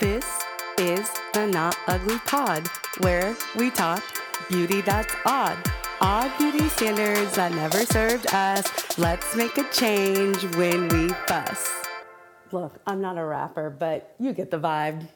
This is the Not Ugly Pod, where we talk beauty that's odd. Odd beauty standards that never served us. Let's make a change when we fuss. Look, I'm not a rapper, but you get the vibe.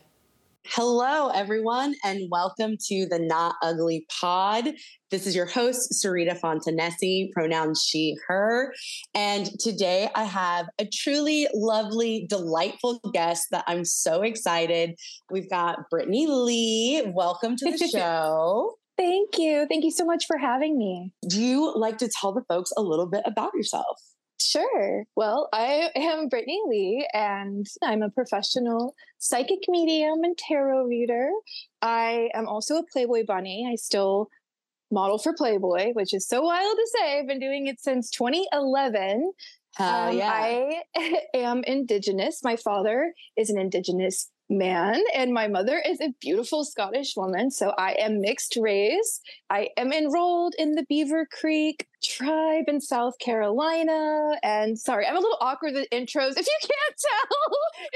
Hello, everyone, and welcome to the Not Ugly Pod. This is your host, Serita Fontanesi, pronouns she, her. And today I have a truly lovely, delightful guest that I'm so excited. We've got Brittany Leigh. Welcome to the show. Thank you. Thank you so much for having me. Do you like to tell the folks a little bit about yourself? Sure. Well, I am Brittany Leigh, and I'm a professional psychic medium and tarot reader. I am also a Playboy bunny. I still model for Playboy, which is so wild to say. I've been doing it since 2011. um, yeah. I am Indigenous. My father is an Indigenous man, and my mother is a beautiful Scottish woman. So I am mixed race. I am enrolled in the Beaver Creek tribe in South Carolina. And sorry, I'm a little awkward with intros. If you can't tell,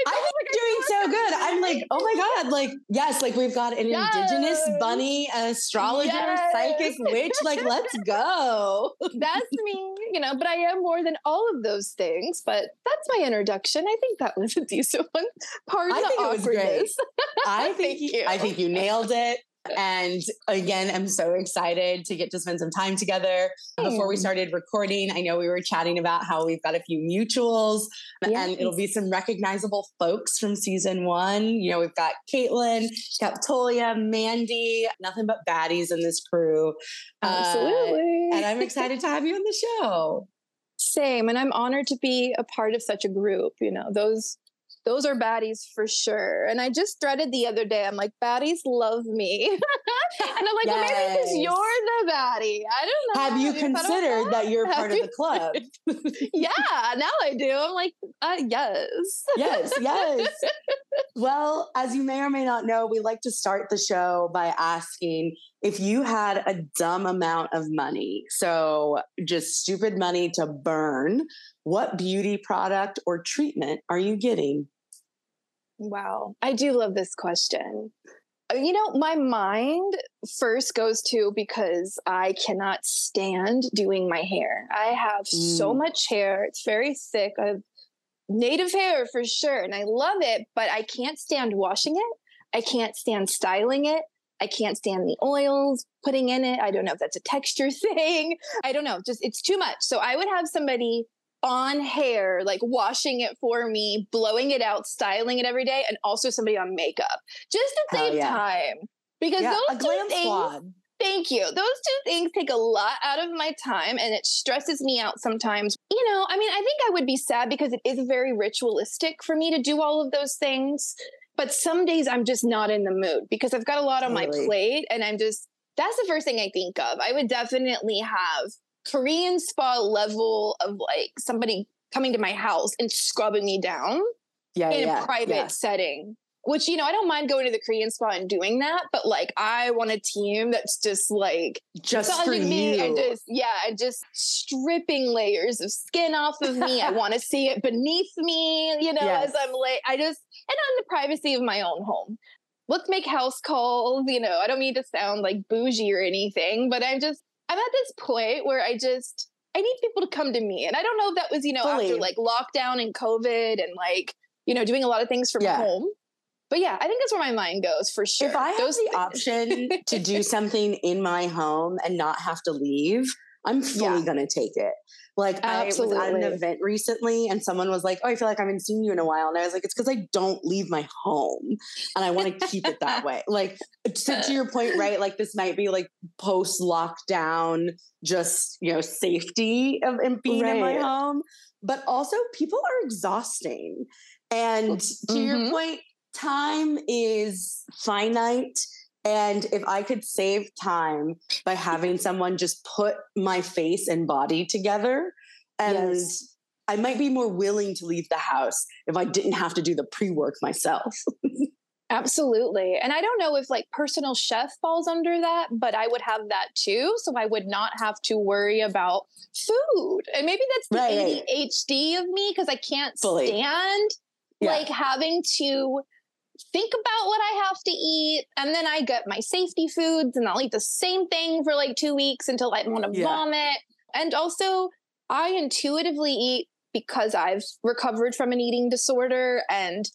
I think like doing so good. I'm like, oh my God, like, yes, like we've got an yes. indigenous bunny, astrologer, yes. psychic witch. Like, let's go. That's me, you know, but I am more than all of those things. But that's my introduction. I think that was a decent one. Pardon I think it was great. I think you, I think you nailed it. And again, I'm so excited to get to spend some time together. Before we started recording, I know we were chatting about how we've got a few mutuals yes. and it'll be some recognizable folks from season one. You know, we've got Caitlin, Capitolia, Mandy, nothing but baddies in this crew. Absolutely. Uh, and I'm excited to have you on the show. Same. And I'm honored to be a part of such a group. You know, those those are baddies for sure. And I just threaded the other day, I'm like, baddies love me. and I'm like, yes. well, maybe because you're the baddie. I don't know. Have you considered that? that? you're Have part you? of the club? yeah, now I do. I'm like, uh, yes. yes, yes. well, as you may or may not know, we like to start the show by asking if you had a dumb amount of money, so just stupid money to burn, what beauty product or treatment are you getting? Wow. I do love this question. Uh, you know, my mind first goes to because I cannot stand doing my hair. I have mm. so much hair. It's very thick. I have native hair for sure. And I love it, but I can't stand washing it. I can't stand styling it. I can't stand the oils putting in it. I don't know if that's a texture thing. I don't know. Just it's too much. So I would have somebody on hair, like washing it for me, blowing it out, styling it every day, and also somebody on makeup just to oh, save yeah. time. Because yeah, those two things, squad. thank you. Those two things take a lot out of my time and it stresses me out sometimes. You know, I mean, I think I would be sad because it is very ritualistic for me to do all of those things. But some days I'm just not in the mood because I've got a lot on my plate and I'm just, that's the first thing I think of. I would definitely have Korean spa level of like somebody coming to my house and scrubbing me down yeah, in yeah, a private yeah. setting. Which, you know, I don't mind going to the Korean spa and doing that, but like I want a team that's just like just for me you. and just yeah, and just stripping layers of skin off of me. I want to see it beneath me, you know, yes. as I'm like I just and on the privacy of my own home. Let's make house calls, you know. I don't mean to sound like bougie or anything, but I'm just I'm at this point where I just I need people to come to me. And I don't know if that was, you know, Fully. after like lockdown and COVID and like, you know, doing a lot of things from yeah. home. But yeah, I think that's where my mind goes for sure. If I have Those the option to do something in my home and not have to leave, I'm fully yeah. going to take it. Like Absolutely. I was at an event recently and someone was like, Oh, I feel like I haven't seen you in a while. And I was like, It's because I don't leave my home and I want to keep it that way. Like to, to your point, right? Like this might be like post lockdown, just you know, safety of being right. in my home. But also people are exhausting. And to mm-hmm. your point, time is finite and if I could save time by having someone just put my face and body together, and yes. I might be more willing to leave the house if I didn't have to do the pre work myself. Absolutely. And I don't know if like personal chef falls under that, but I would have that too. So I would not have to worry about food. And maybe that's the right. ADHD of me because I can't Fully. stand yeah. like having to think about what I have to eat. And then I get my safety foods and I'll eat the same thing for like two weeks until I want to yeah. vomit. And also, I intuitively eat because I've recovered from an eating disorder. And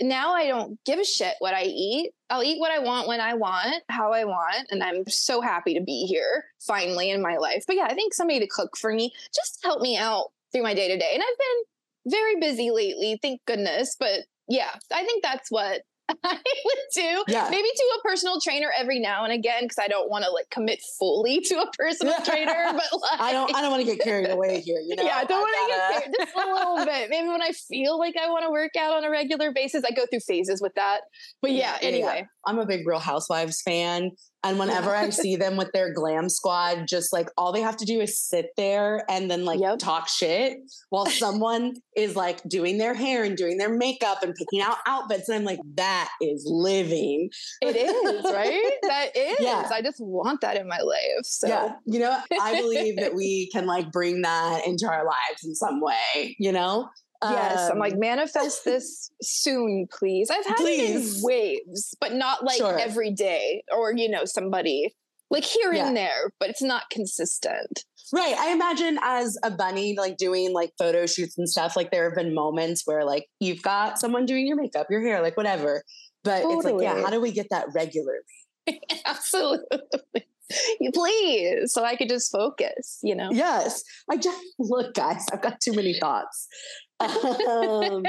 now I don't give a shit what I eat. I'll eat what I want when I want, how I want. And I'm so happy to be here finally in my life. But yeah, I think somebody to cook for me just help me out through my day to day. And I've been very busy lately, thank goodness. But yeah, I think that's what I would do. Yeah. Maybe to a personal trainer every now and again because I don't want to like commit fully to a personal trainer. But like, I don't I don't want to get carried away here. You know. Yeah, I don't want to get carried just a little bit. Maybe when I feel like I want to work out on a regular basis, I go through phases with that. But yeah, yeah anyway. Yeah. I'm a big Real Housewives fan. And whenever I see them with their glam squad, just like all they have to do is sit there and then like yep. talk shit while someone is like doing their hair and doing their makeup and picking out outfits. And I'm like, that is living. It is, right? that is. Yeah. I just want that in my life. So, yeah. You know, I believe that we can like bring that into our lives in some way, you know? Yes, um, I'm like um, manifest this soon, please. I've had please. it in waves, but not like sure. every day or you know somebody like here yeah. and there, but it's not consistent. Right. I imagine as a bunny, like doing like photo shoots and stuff, like there have been moments where like you've got someone doing your makeup, your hair, like whatever. But totally. it's like, yeah, how do we get that regularly? Absolutely. Please, so I could just focus, you know? Yes. I just look, guys, I've got too many thoughts. Um,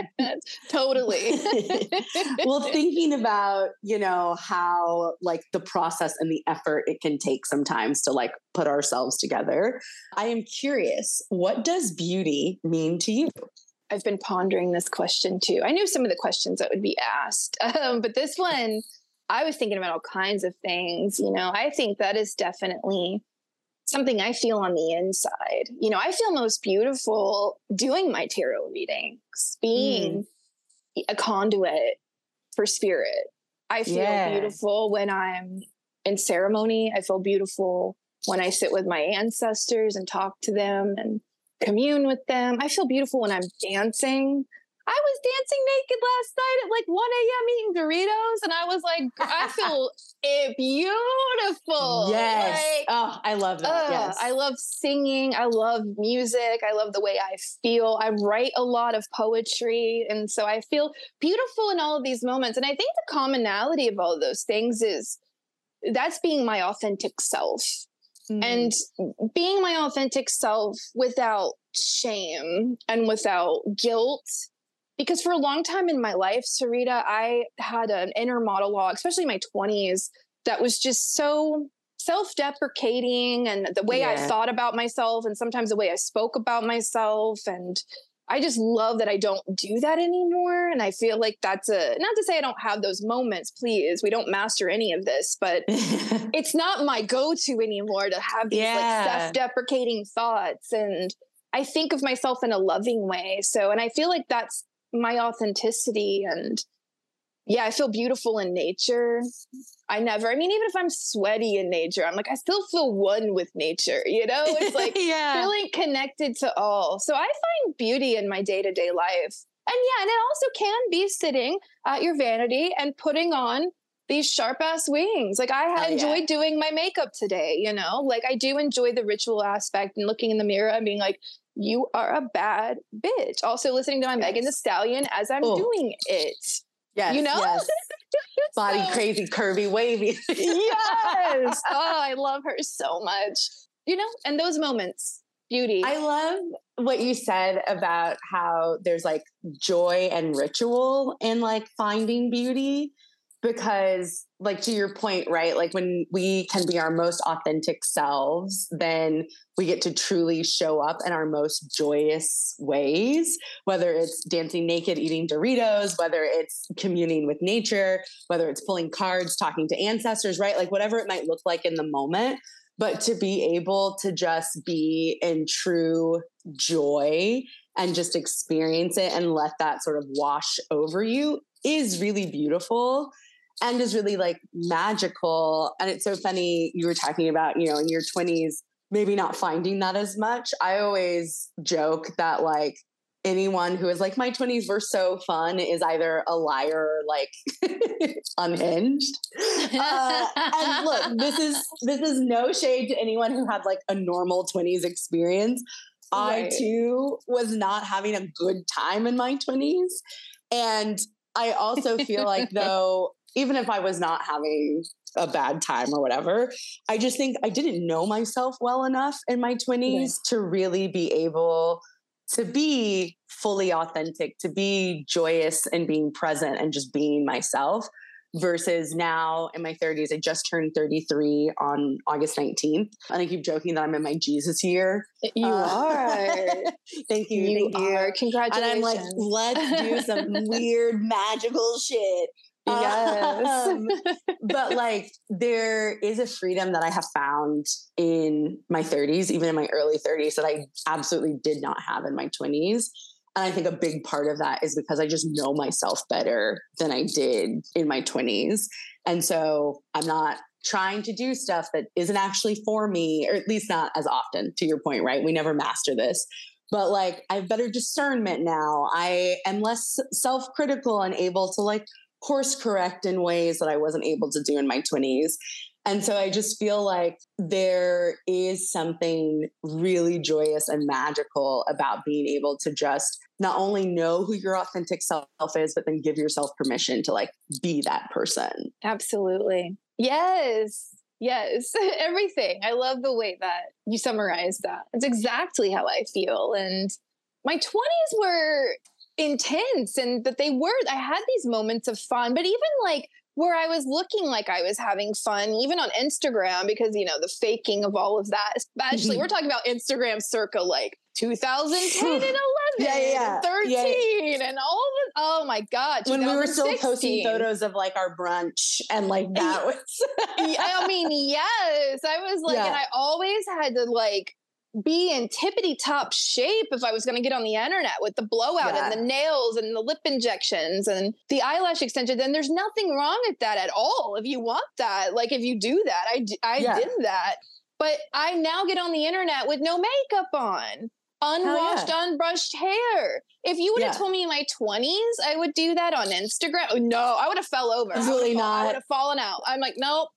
totally. well, thinking about, you know, how like the process and the effort it can take sometimes to like put ourselves together, I am curious, what does beauty mean to you? I've been pondering this question too. I knew some of the questions that would be asked, um, but this one, I was thinking about all kinds of things. You know, I think that is definitely something I feel on the inside. You know, I feel most beautiful doing my tarot readings, being mm. a conduit for spirit. I feel yeah. beautiful when I'm in ceremony. I feel beautiful when I sit with my ancestors and talk to them and commune with them. I feel beautiful when I'm dancing. I was dancing naked last night at like 1 a.m. eating Doritos, and I was like, I feel beautiful. Yes. Like, oh, I love that. Uh, yes. I love singing. I love music. I love the way I feel. I write a lot of poetry. And so I feel beautiful in all of these moments. And I think the commonality of all of those things is that's being my authentic self. Mm. And being my authentic self without shame and without guilt because for a long time in my life, Serita, I had an inner monologue, especially in my 20s, that was just so self deprecating and the way yeah. I thought about myself, and sometimes the way I spoke about myself. And I just love that I don't do that anymore. And I feel like that's a not to say I don't have those moments, please. We don't master any of this, but it's not my go to anymore to have these yeah. like self deprecating thoughts. And I think of myself in a loving way. So, and I feel like that's my authenticity and yeah, I feel beautiful in nature. I never, I mean, even if I'm sweaty in nature, I'm like, I still feel one with nature, you know? It's like yeah. feeling connected to all. So I find beauty in my day to day life. And yeah, and it also can be sitting at your vanity and putting on these sharp ass wings. Like I oh, enjoyed yeah. doing my makeup today, you know? Like I do enjoy the ritual aspect and looking in the mirror and being like, you are a bad bitch. Also listening to my yes. Megan Thee Stallion as I'm oh. doing it. Yes, you know, yes. body so, crazy, curvy, wavy. yes. Oh, I love her so much. You know, and those moments, beauty. I love what you said about how there's like joy and ritual in like finding beauty because like to your point right like when we can be our most authentic selves then we get to truly show up in our most joyous ways whether it's dancing naked eating doritos whether it's communing with nature whether it's pulling cards talking to ancestors right like whatever it might look like in the moment. But to be able to just be in true joy and just experience it and let that sort of wash over you is really beautiful and is really like magical. And it's so funny you were talking about, you know, in your 20s, maybe not finding that as much. I always joke that like anyone who is like, my 20s were so fun is either a liar or like unhinged. Uh, and look, this is this is no shade to anyone who had like a normal 20s experience. Right. I too was not having a good time in my 20s. And I also feel like though, even if I was not having a bad time or whatever, I just think I didn't know myself well enough in my 20s right. to really be able to be fully authentic, to be joyous and being present and just being myself versus now in my 30s. I just turned 33 on August 19th. And I keep joking that I'm in my Jesus year. You uh, are. thank you. You thank are. You. Congratulations. And I'm like, let's do some weird magical shit. Yes. Um, but like there is a freedom that I have found in my 30s, even in my early 30s, that I absolutely did not have in my 20s. And I think a big part of that is because I just know myself better than I did in my 20s. And so I'm not trying to do stuff that isn't actually for me, or at least not as often, to your point, right? We never master this. But like, I have better discernment now. I am less self critical and able to like course correct in ways that I wasn't able to do in my 20s. And so I just feel like there is something really joyous and magical about being able to just not only know who your authentic self is, but then give yourself permission to like be that person. Absolutely. Yes. Yes. Everything. I love the way that you summarize that. It's exactly how I feel. And my 20s were intense and that they were i had these moments of fun but even like where i was looking like i was having fun even on instagram because you know the faking of all of that especially mm-hmm. we're talking about instagram circa like 2010 and 11 yeah, yeah, 13 yeah. and all of it oh my god when we were still posting photos of like our brunch and like that was i mean yes i was like yeah. and i always had to like be in tippity top shape if I was going to get on the internet with the blowout yeah. and the nails and the lip injections and the eyelash extension. Then there's nothing wrong with that at all. If you want that, like if you do that, I, I yeah. did that. But I now get on the internet with no makeup on, unwashed, yeah. unbrushed hair. If you would have told me in my 20s I would do that on Instagram, no, I would have fell over. Absolutely not. I would have fallen out. I'm like, nope,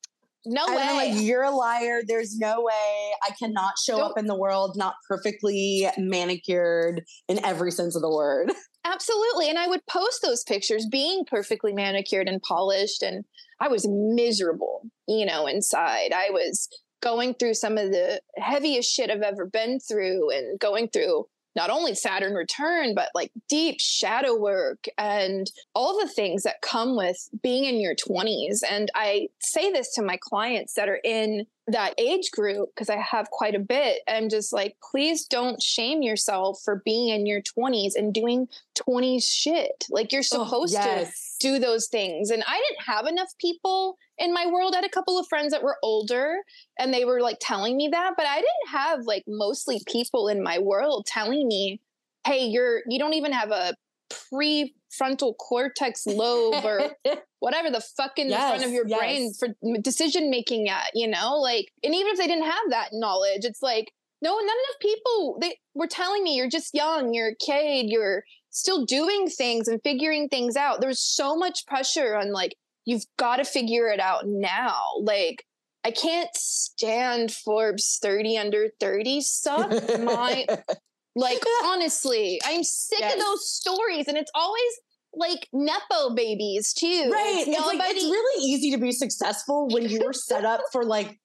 no way. Like, you're a liar. There's no way I cannot show Don't, up in the world not perfectly manicured in every sense of the word. Absolutely. And I would post those pictures being perfectly manicured and polished. And I was miserable, you know, inside. I was going through some of the heaviest shit I've ever been through and going through not only Saturn return, but like deep shadow work and all the things that come with being in your 20s. And I say this to my clients that are in that age group because I have quite a bit. I'm just like, please don't shame yourself for being in your 20s and doing 20s shit. Like you're oh, supposed oh, yes. to do those things. And I didn't have enough people in my world. I had a couple of friends that were older and they were like telling me that, but I didn't have like mostly people in my world telling me, hey, you're, you don't even have a prefrontal cortex lobe or whatever the fuck in yes, the front of your yes. brain for decision making at, you know? Like, and even if they didn't have that knowledge, it's like, no, not enough people they were telling me you're just young, you're a kid, you're still doing things and figuring things out. There's so much pressure on like you've got to figure it out now. Like, I can't stand Forbes 30 under 30 suck my like honestly, I'm sick yes. of those stories and it's always like nepo babies too. Right. It's, it's like it's really easy to be successful when you were set up for like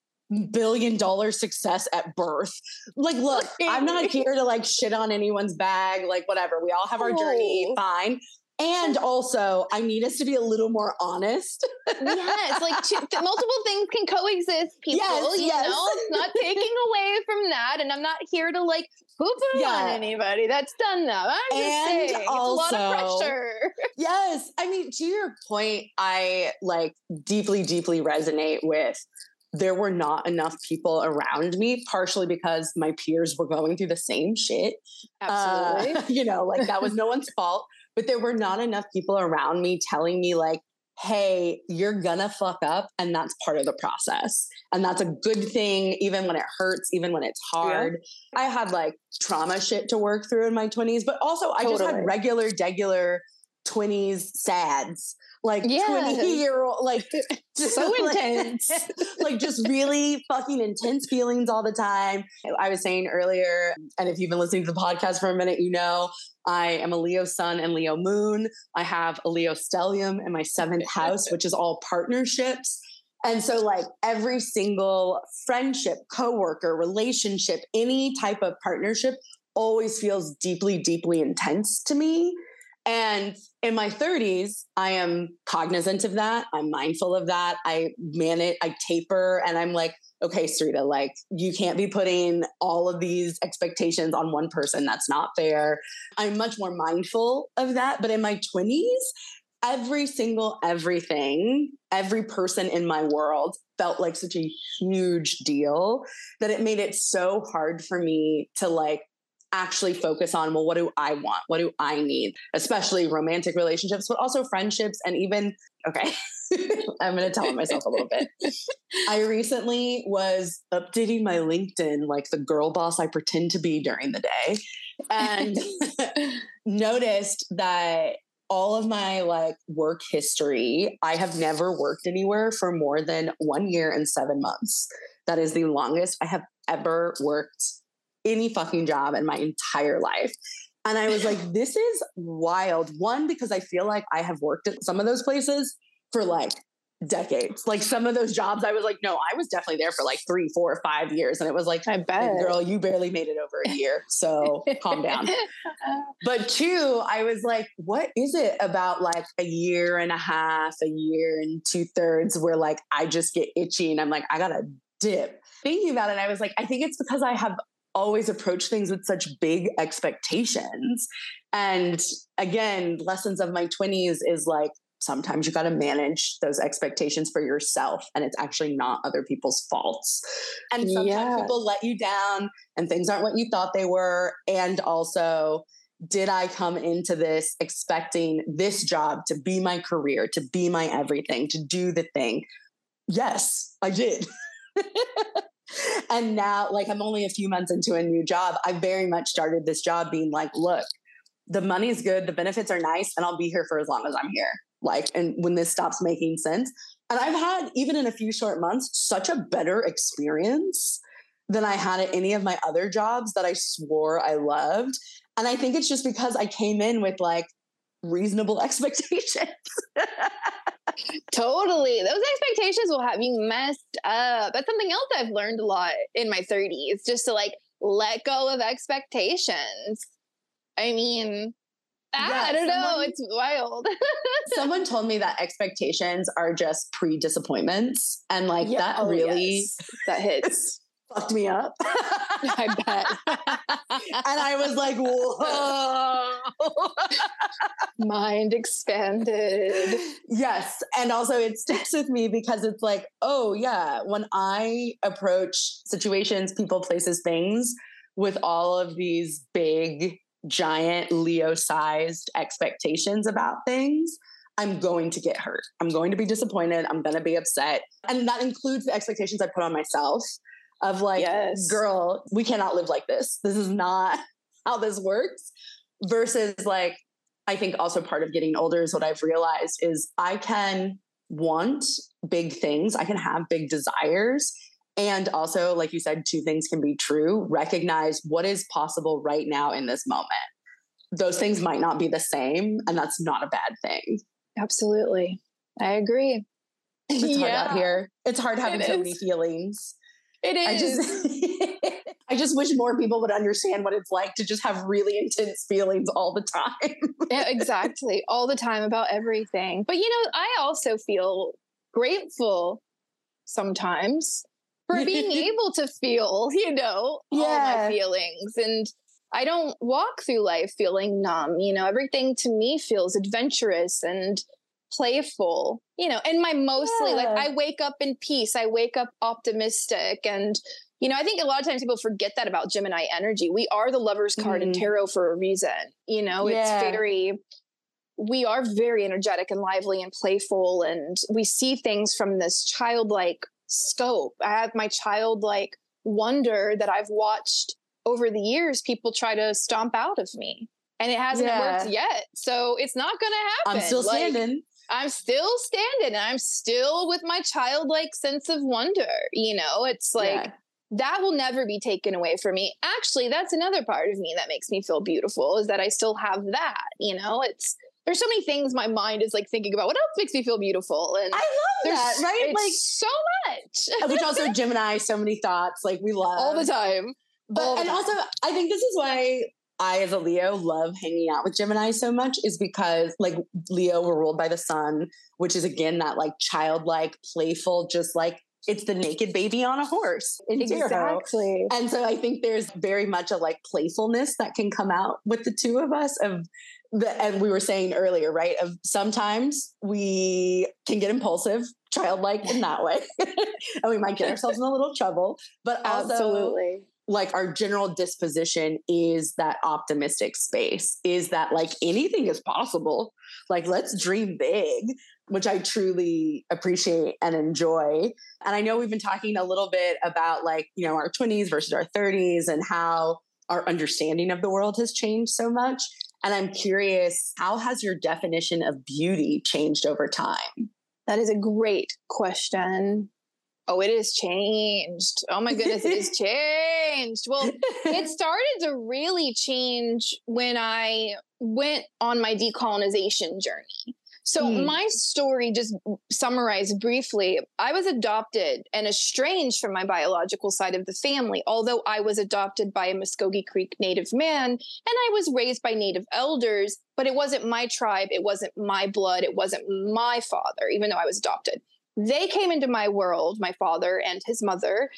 billion dollar success at birth. Like, look, I'm not here to like shit on anyone's bag, like whatever. We all have our journey, fine. And also, I need us to be a little more honest. yes, like two, multiple things can coexist, people. Yes, you yes. know, it's not taking away from that. And I'm not here to like poop it yeah. on anybody. That's done now. I'm just and saying, also, it's a lot of pressure. yes, I mean, to your point, I like deeply, deeply resonate with there were not enough people around me, partially because my peers were going through the same shit. Absolutely. Uh, you know, like that was no one's fault, but there were not enough people around me telling me, like, hey, you're gonna fuck up, and that's part of the process. And that's a good thing, even when it hurts, even when it's hard. Yeah. I had like trauma shit to work through in my 20s, but also I just had regular, degular 20s sads like yes. 20 year old like so intense. like just really fucking intense feelings all the time. I was saying earlier and if you've been listening to the podcast for a minute you know i am a leo sun and leo moon. I have a leo stellium in my seventh house which is all partnerships. And so like every single friendship coworker relationship any type of partnership always feels deeply deeply intense to me and in my 30s, I am cognizant of that. I'm mindful of that. I manage, I taper, and I'm like, okay, Serita, like you can't be putting all of these expectations on one person. That's not fair. I'm much more mindful of that. But in my 20s, every single everything, every person in my world felt like such a huge deal that it made it so hard for me to like actually focus on well what do i want? What do i need? Especially romantic relationships but also friendships and even okay i'm going to tell myself a little bit. I recently was updating my linkedin like the girl boss i pretend to be during the day and noticed that all of my like work history i have never worked anywhere for more than one year and seven months. That is the longest i have ever worked any fucking job in my entire life. And I was like, this is wild. One, because I feel like I have worked at some of those places for like decades. Like some of those jobs, I was like, no, I was definitely there for like three, four, five years. And it was like, I bet. girl, you barely made it over a year. So calm down. But two, I was like, what is it about like a year and a half, a year and two thirds where like I just get itchy and I'm like, I gotta dip. Thinking about it, I was like, I think it's because I have always approach things with such big expectations. And again, lessons of my 20s is like sometimes you got to manage those expectations for yourself and it's actually not other people's faults. And sometimes yeah. people let you down and things aren't what you thought they were and also did I come into this expecting this job to be my career, to be my everything, to do the thing? Yes, I did. and now like i'm only a few months into a new job. I very much started this job being like look the money's good the benefits are nice and i'll be here for as long as i'm here. Like and when this stops making sense. And i've had even in a few short months such a better experience than i had at any of my other jobs that i swore i loved. And i think it's just because i came in with like reasonable expectations totally. Those expectations will have you messed up. That's something else I've learned a lot in my 30s, just to like let go of expectations. I mean, ah, yeah, I don't someone, know. It's wild. someone told me that expectations are just pre disappointments. And like yeah, that oh, really yes. that hits fucked me up. I bet. and I was like, whoa. Mind expanded. Yes. And also it sticks with me because it's like, oh, yeah, when I approach situations, people, places, things with all of these big, giant Leo sized expectations about things. I'm going to get hurt. I'm going to be disappointed. I'm going to be upset. And that includes the expectations I put on myself of like, yes. girl, we cannot live like this. This is not how this works. Versus like, I think also part of getting older is what I've realized is I can want big things, I can have big desires. And also, like you said, two things can be true. Recognize what is possible right now in this moment. Those things might not be the same, and that's not a bad thing. Absolutely. I agree. It's hard yeah. out here. It's hard having it so is. many feelings. It is. I just, I just wish more people would understand what it's like to just have really intense feelings all the time. yeah, exactly. All the time about everything. But you know, I also feel grateful sometimes for being able to feel, you know, yeah. all my feelings. And I don't walk through life feeling numb. You know, everything to me feels adventurous and playful you know and my mostly yeah. like i wake up in peace i wake up optimistic and you know i think a lot of times people forget that about gemini energy we are the lovers card mm. in tarot for a reason you know yeah. it's very we are very energetic and lively and playful and we see things from this childlike scope. I have my childlike wonder that I've watched over the years people try to stomp out of me. And it hasn't yeah. worked yet. So it's not going to happen. I'm still like, standing. I'm still standing and I'm still with my childlike sense of wonder. You know, it's like yeah. that will never be taken away from me. Actually, that's another part of me that makes me feel beautiful is that I still have that. You know, it's there's so many things my mind is like thinking about. What else makes me feel beautiful? And I love that, right? like so much. Uh, which also Gemini, so many thoughts. Like we love all the time. But and also, I think this is why I, as a Leo, love hanging out with Gemini so much is because, like, Leo, we're ruled by the sun, which is again that like childlike, playful, just like it's the naked baby on a horse in exactly. And so I think there's very much a like playfulness that can come out with the two of us of the, and we were saying earlier, right? Of sometimes we can get impulsive, childlike in that way, and we might get ourselves in a little trouble. But also, absolutely, like our general disposition is that optimistic space is that like anything is possible. Like let's dream big which i truly appreciate and enjoy. And i know we've been talking a little bit about like you know our 20s versus our 30s and how our understanding of the world has changed so much. And i'm curious how has your definition of beauty changed over time? That is a great question Oh, it has changed. Oh my goodness, it has changed. Well, it started to really change when I went on my decolonization journey. So, mm. my story, just summarized briefly, I was adopted and estranged from my biological side of the family, although I was adopted by a Muskogee Creek Native man and I was raised by Native elders, but it wasn't my tribe, it wasn't my blood, it wasn't my father, even though I was adopted. They came into my world, my father and his mother,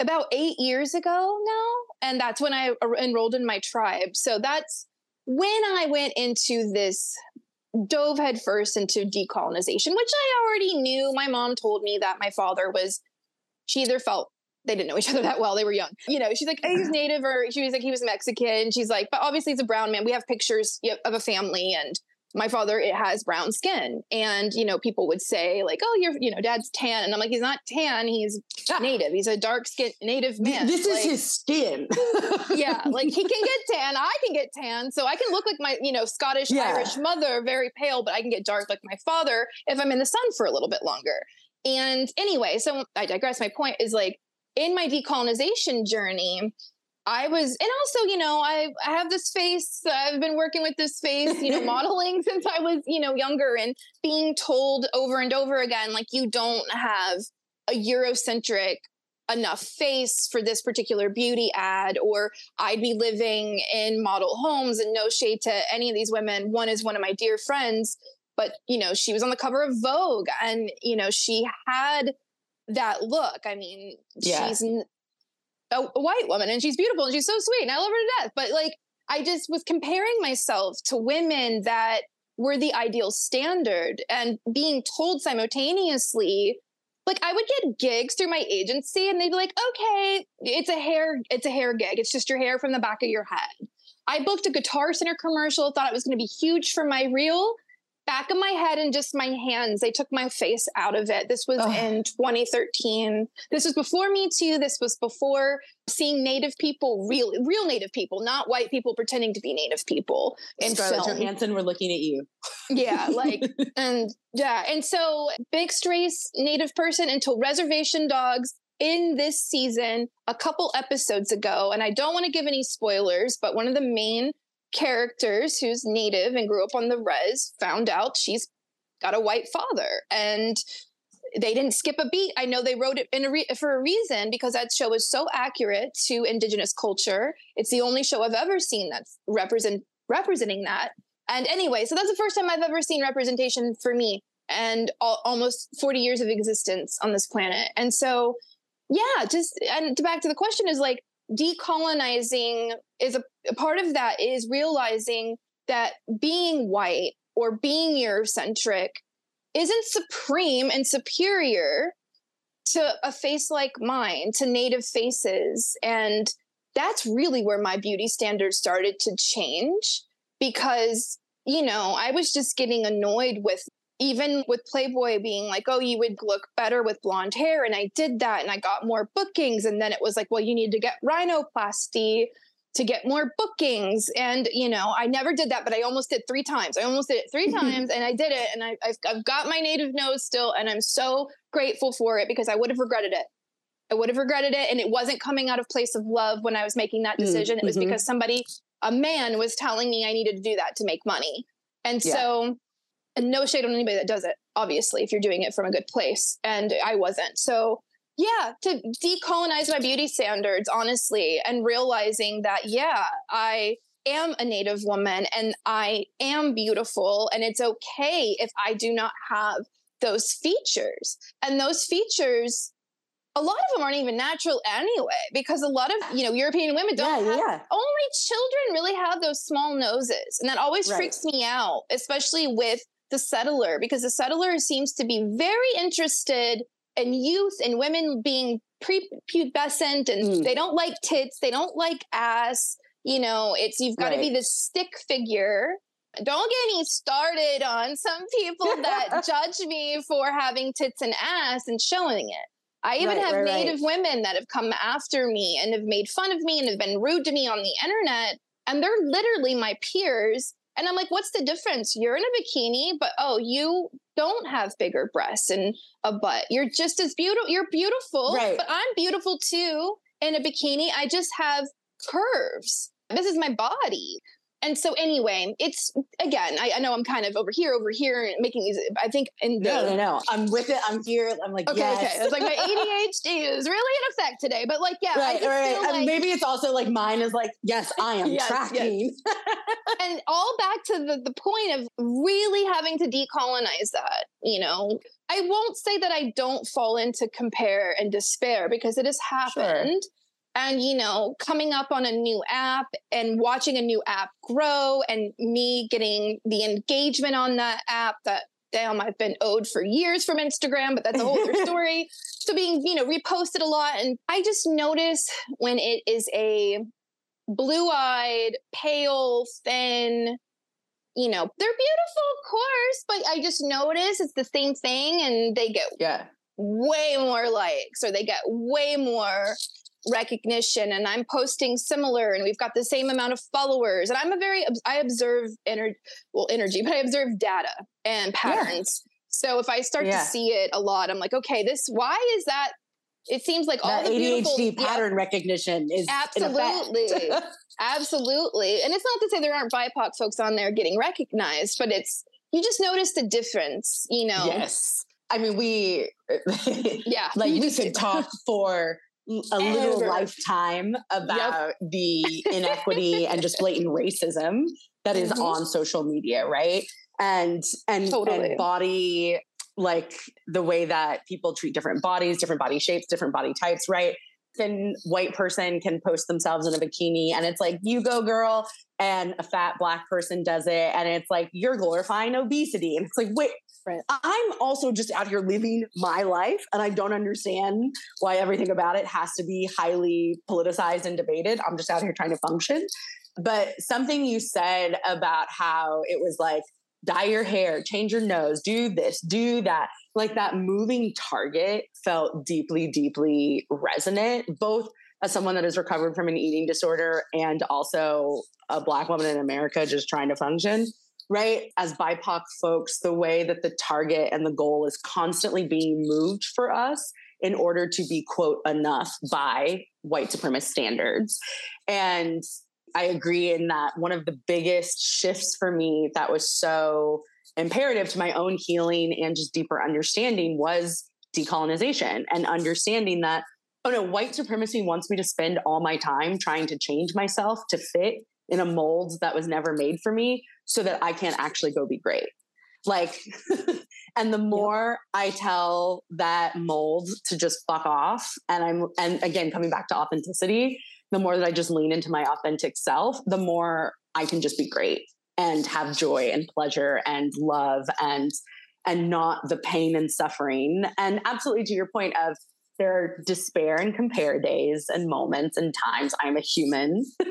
about eight years ago now. And that's when I er, enrolled in my tribe. So that's when I went into this, dove headfirst into decolonization, which I already knew. My mom told me that my father was, she either felt they didn't know each other that well. They were young. You know, she's like, he's native, or she was like, he was Mexican. She's like, but obviously he's a brown man. We have pictures of a family and my father it has brown skin. And you know people would say like oh you're you know dad's tan. And i'm like he's not tan he's ah. native. He's a dark skin native man. this like, is his skin. Yeah like he can get tan i can get tan. So i can look like my you know scottish yeah. irish mother very pale but i can get dark like my father if i'm in the sun for a little bit longer. And anyway so i digress. My point is like in my decolonization journey I was, and also, you know, I, I have this face. I've been working with this face, you know, modeling since I was, you know, younger and being told over and over again, like, you don't have a Eurocentric enough face for this particular beauty ad, or I'd be living in model homes and no shade to any of these women. One is one of my dear friends, but, you know, she was on the cover of Vogue and, you know, she had that look. I mean, yeah. she's a, a white woman and she's beautiful and she's so sweet and I love her to death. But like, I just was comparing myself to women that were the ideal standard and being told simultaneously like I would get gigs through my agency and they'd be like, okay, it's a hair, it's a hair gig. It's just your hair from the back of your head. I booked a Guitar Center commercial, thought it was going to be huge for my reel back of my head and just my hands. They took my face out of it. This was oh. in 2013. This was before Me Too. This was before seeing Native people, real, real Native people, not white people pretending to be Native people. In Scarlett film. Johansson, we're looking at you. Yeah, like, and yeah, and so mixed race Native person until Reservation Dogs in this season a couple episodes ago, and I don't want to give any spoilers, but one of the main characters who's native and grew up on the res found out she's got a white father and they didn't skip a beat. I know they wrote it a re- for a reason because that show is so accurate to indigenous culture. It's the only show I've ever seen that's represent representing that. And anyway, so that's the first time I've ever seen representation for me and all, almost 40 years of existence on this planet. And so yeah, just and back to the question is like decolonizing is a, a part of that is realizing that being white or being Eurocentric isn't supreme and superior to a face like mine, to native faces. And that's really where my beauty standards started to change because you know, I was just getting annoyed with even with Playboy being like, oh, you would look better with blonde hair. And I did that and I got more bookings. And then it was like, well, you need to get rhinoplasty to get more bookings. And, you know, I never did that, but I almost did three times. I almost did it three times and I did it. And I, have I've got my native nose still. And I'm so grateful for it because I would have regretted it. I would have regretted it. And it wasn't coming out of place of love when I was making that mm, decision. Mm-hmm. It was mm-hmm. because somebody, a man was telling me I needed to do that to make money. And yeah. so and no shade on anybody that does it, obviously, if you're doing it from a good place. And I wasn't. So, yeah, to decolonize my beauty standards, honestly, and realizing that, yeah, I am a Native woman and I am beautiful. And it's okay if I do not have those features. And those features, a lot of them aren't even natural anyway, because a lot of, you know, European women don't yeah, have, yeah. only children really have those small noses. And that always right. freaks me out, especially with the settler because the settler seems to be very interested in youth and women being prepubescent and mm. they don't like tits, they don't like ass. You know, it's you've got right. to be this stick figure. Don't get me started on some people that judge me for having tits and ass and showing it. I even right, have right, native women that have come after me and have made fun of me and have been rude to me on the internet. And they're literally my peers and I'm like, what's the difference? You're in a bikini, but oh, you don't have bigger breasts and a butt. You're just as beautiful. You're beautiful, right. but I'm beautiful too in a bikini. I just have curves. This is my body. And so anyway, it's again, I, I, know I'm kind of over here, over here, making these. I think in the no, no, no. I'm with it. I'm here. I'm like, okay, yes. okay. It's like my ADHD is really in effect today. But like, yeah, right, right. Like, maybe it's also like mine is like, yes, I am yes, tracking. Yes. and all back to the the point of really having to decolonize that. You know, I won't say that I don't fall into compare and despair because it has happened. Sure and you know coming up on a new app and watching a new app grow and me getting the engagement on that app that damn i've been owed for years from instagram but that's a whole other story so being you know reposted a lot and i just notice when it is a blue-eyed pale thin you know they're beautiful of course but i just notice it's the same thing and they get yeah way more likes or they get way more recognition and I'm posting similar and we've got the same amount of followers. And I'm a very, I observe energy, well, energy, but I observe data and patterns. Yeah. So if I start yeah. to see it a lot, I'm like, okay, this, why is that? It seems like all that the ADHD pattern yeah, recognition is absolutely, absolutely. And it's not to say there aren't BIPOC folks on there getting recognized, but it's, you just notice the difference, you know? Yes. I mean, we, yeah, like we could talk for a little lifetime about yep. the inequity and just blatant racism that is mm-hmm. on social media, right? And and, totally. and body like the way that people treat different bodies, different body shapes, different body types, right? Thin white person can post themselves in a bikini and it's like, you go, girl. And a fat black person does it. And it's like, you're glorifying obesity. And it's like, wait, I'm also just out here living my life, and I don't understand why everything about it has to be highly politicized and debated. I'm just out here trying to function. But something you said about how it was like, dye your hair, change your nose, do this, do that. Like that moving target felt deeply, deeply resonant, both as someone that has recovered from an eating disorder and also a Black woman in America just trying to function right? As BIPOC folks, the way that the target and the goal is constantly being moved for us in order to be, quote, enough by white supremacist standards. And I agree in that one of the biggest shifts for me that was so imperative to my own healing and just deeper understanding was decolonization and understanding that, oh no, white supremacy wants me to spend all my time trying to change myself to fit in a mold that was never made for me so that I can't actually go be great. Like, and the more I tell that mold to just fuck off, and I'm, and again, coming back to authenticity, the more that I just lean into my authentic self, the more I can just be great and have joy and pleasure and love and and not the pain and suffering. And absolutely to your point of there are despair and compare days and moments and times. I'm a human.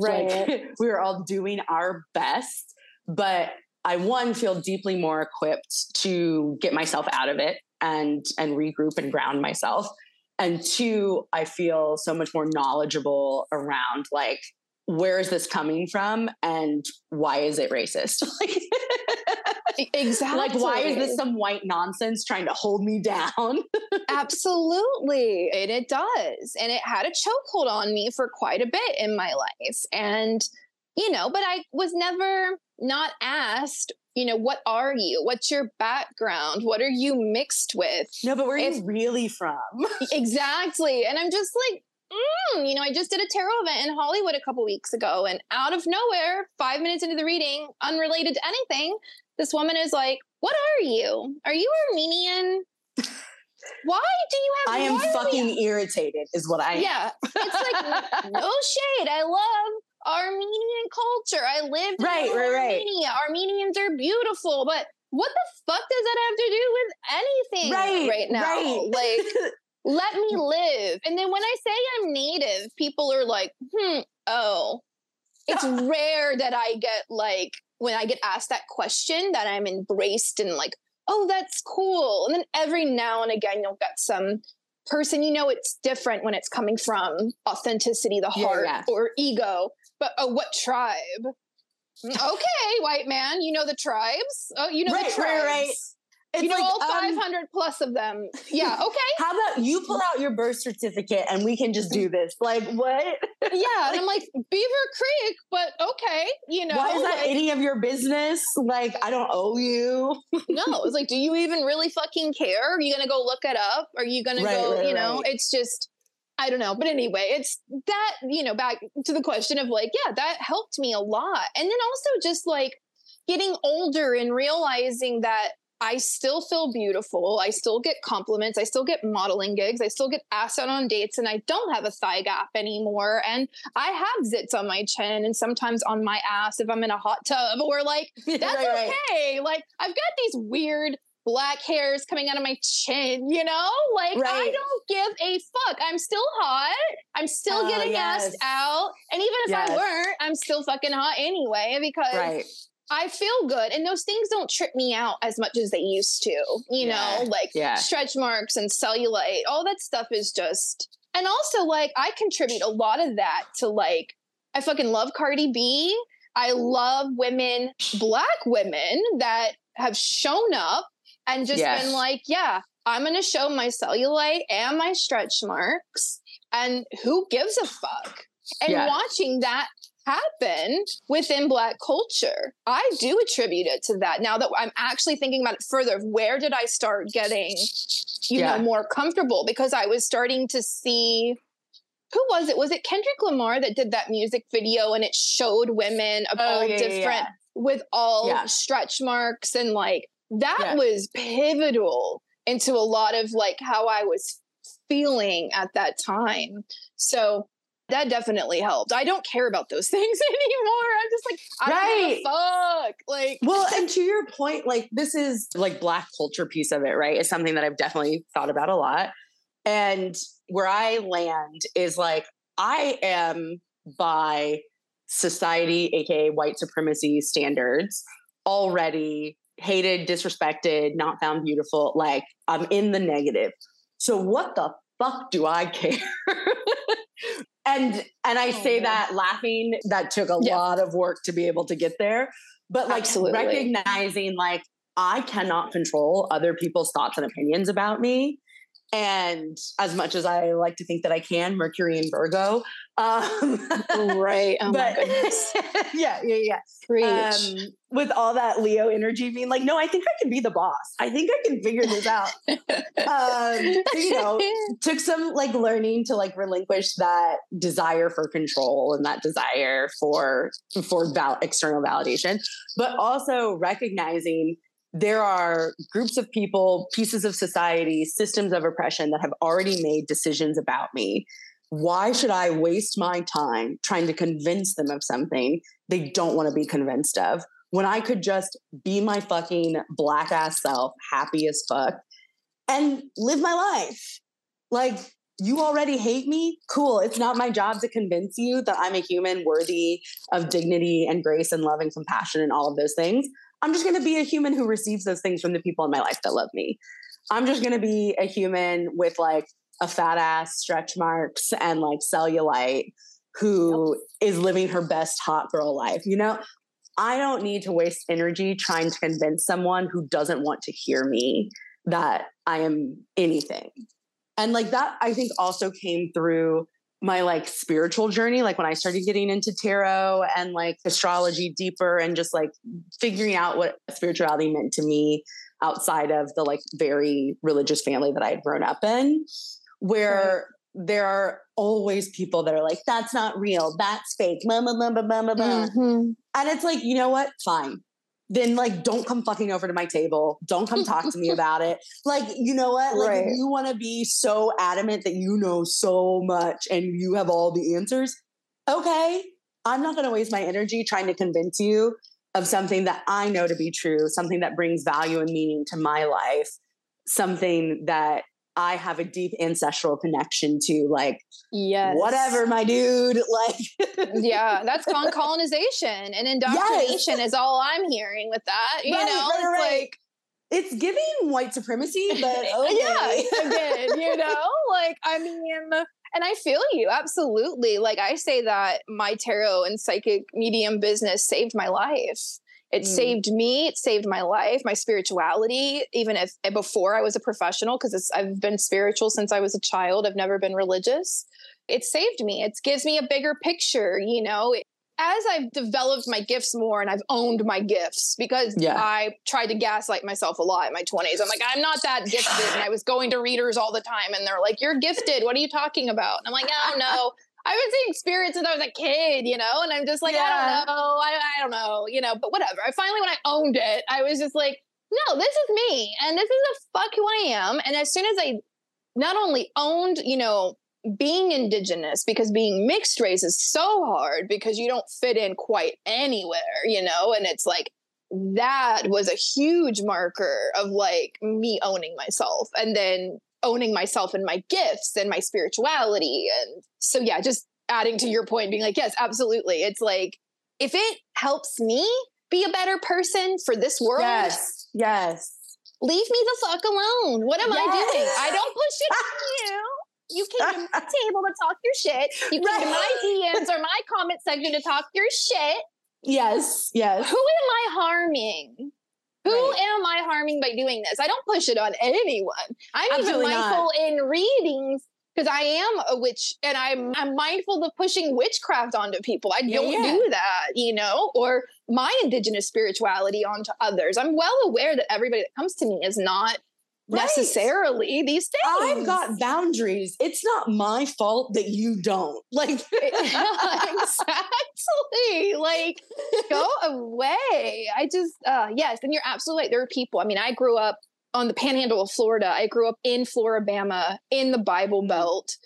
Right. like, we are all doing our best but I one feel deeply more equipped to get myself out of it and and regroup and ground myself. And two, I feel so much more knowledgeable around like where is this coming from and why is it racist? exactly. Like, why is this some white nonsense trying to hold me down? Absolutely. And it does. And it had a chokehold on me for quite a bit in my life. And, you know, but I was never not asked, you know, what are you? What's your background? What are you mixed with? No, but where are you really from? exactly. And I'm just like, mm, you know, I just did a tarot event in Hollywood a couple weeks ago, and out of nowhere, five minutes into the reading, unrelated to anything, this woman is like, "What are you? Are you Armenian?" Why do you have? I am fucking irritated, is what I. am. Yeah, it's like no shade. I love Armenian culture. I lived right, in right, Armenia. Right. Armenians are beautiful, but what the fuck does that have to do with anything right, right now? Right. Like, let me live. And then when I say I'm native, people are like, hmm, oh. It's rare that I get like when I get asked that question that I'm embraced and like, oh, that's cool. And then every now and again you'll get some person, you know, it's different when it's coming from authenticity, the heart, yeah, yeah. or ego. But oh, what tribe? Okay, white man, you know the tribes. Oh, you know right, the tribes. Right, right. It's you know, like, all um, 500 um, plus of them. Yeah. Okay. How about you pull out your birth certificate and we can just do this? Like, what? Yeah. and I'm like, Beaver Creek, but okay. You know, why is that like, any of your business? Like, I don't owe you. no, it's like, do you even really fucking care? Are you going to go look it up? Are you going right, to go, right, you know, right. it's just, I don't know. But anyway, it's that, you know, back to the question of like, yeah, that helped me a lot. And then also just like getting older and realizing that I still feel beautiful. I still get compliments. I still get modeling gigs. I still get asked out on dates, and I don't have a thigh gap anymore. And I have zits on my chin and sometimes on my ass if I'm in a hot tub, or like, that's right, okay. Right. Like, I've got these weird black hairs coming out of my chin, you know? Like, right. I don't give a fuck. I'm still hot. I'm still oh, getting yes. asked out. And even if yes. I weren't, I'm still fucking hot anyway because. Right I feel good. And those things don't trip me out as much as they used to, you yeah. know, like yeah. stretch marks and cellulite. All that stuff is just, and also like I contribute a lot of that to like, I fucking love Cardi B. I love women, black women that have shown up and just yes. been like, yeah, I'm going to show my cellulite and my stretch marks. And who gives a fuck? And yeah. watching that happen within black culture i do attribute it to that now that i'm actually thinking about it further where did i start getting you yeah. know more comfortable because i was starting to see who was it was it kendrick lamar that did that music video and it showed women of oh, all yeah, different yeah. with all stretch marks and like that was pivotal into a lot of like how i was feeling at that time so that definitely helped. I don't care about those things anymore. I'm just like, I right. fuck. Like, well, and to your point, like this is like black culture piece of it, right? Is something that I've definitely thought about a lot. And where I land is like, I am by society, aka white supremacy standards, already hated, disrespected, not found beautiful. Like, I'm in the negative. So, what the fuck do I care? and and I oh, say that laughing. That took a yeah. lot of work to be able to get there. But like Absolutely. recognizing like I cannot control other people's thoughts and opinions about me. And as much as I like to think that I can, Mercury and Virgo. Um, right. Oh but, my goodness. yeah, yeah, yeah. Um, with all that Leo energy being like, no, I think I can be the boss. I think I can figure this out. um, you know, took some like learning to like relinquish that desire for control and that desire for for val- external validation, but also recognizing there are groups of people, pieces of society, systems of oppression that have already made decisions about me. Why should I waste my time trying to convince them of something they don't want to be convinced of when I could just be my fucking black ass self, happy as fuck, and live my life? Like, you already hate me? Cool. It's not my job to convince you that I'm a human worthy of dignity and grace and love and compassion and all of those things. I'm just going to be a human who receives those things from the people in my life that love me. I'm just going to be a human with like a fat ass, stretch marks, and like cellulite who yep. is living her best hot girl life. You know, I don't need to waste energy trying to convince someone who doesn't want to hear me that I am anything. And like that, I think also came through my like spiritual journey like when i started getting into tarot and like astrology deeper and just like figuring out what spirituality meant to me outside of the like very religious family that i had grown up in where right. there are always people that are like that's not real that's fake blah, blah, blah, blah, blah, blah. Mm-hmm. and it's like you know what fine then like don't come fucking over to my table. Don't come talk to me about it. Like, you know what? Like right. if you want to be so adamant that you know so much and you have all the answers, okay. I'm not going to waste my energy trying to convince you of something that I know to be true, something that brings value and meaning to my life, something that I have a deep ancestral connection to, like, yes, whatever, my dude. Like, yeah, that's con colonization and indoctrination yes. is all I'm hearing with that. You right, know, right, it's right. like it's giving white supremacy, but okay. yeah, again, you know, like I mean, and I feel you absolutely. Like I say that my tarot and psychic medium business saved my life. It mm. saved me. It saved my life, my spirituality. Even if eh, before I was a professional, because I've been spiritual since I was a child. I've never been religious. It saved me. It gives me a bigger picture. You know, as I've developed my gifts more and I've owned my gifts because yeah. I tried to gaslight myself a lot in my 20s. I'm like, I'm not that gifted. And I was going to readers all the time and they're like, You're gifted. What are you talking about? And I'm like, Oh no. I've been seeing spirits since I was a kid, you know, and I'm just like, yeah. I don't know, I, I don't know, you know, but whatever. I finally, when I owned it, I was just like, no, this is me, and this is the fuck who I am. And as soon as I not only owned, you know, being indigenous, because being mixed race is so hard because you don't fit in quite anywhere, you know, and it's like that was a huge marker of like me owning myself. And then owning myself and my gifts and my spirituality. And so, yeah, just adding to your point, being like, yes, absolutely. It's like, if it helps me be a better person for this world, yes, yes, leave me the fuck alone. What am yes. I doing? I don't push it on you. You came to my table to talk your shit. You came right. to my DMs or my comment section to talk your shit. Yes, yes. Who am I harming? Who right. am I harming by doing this? I don't push it on anyone. I'm Absolutely even mindful not. in readings because I am a witch and I'm I'm mindful of pushing witchcraft onto people. I don't yeah. do that, you know, or my indigenous spirituality onto others. I'm well aware that everybody that comes to me is not right. necessarily these things. I've got boundaries. It's not my fault that you don't. Like exactly. Like go away. I just uh yes, and you're absolutely right. There are people. I mean, I grew up on the panhandle of Florida. I grew up in Floribama in the Bible mm. Belt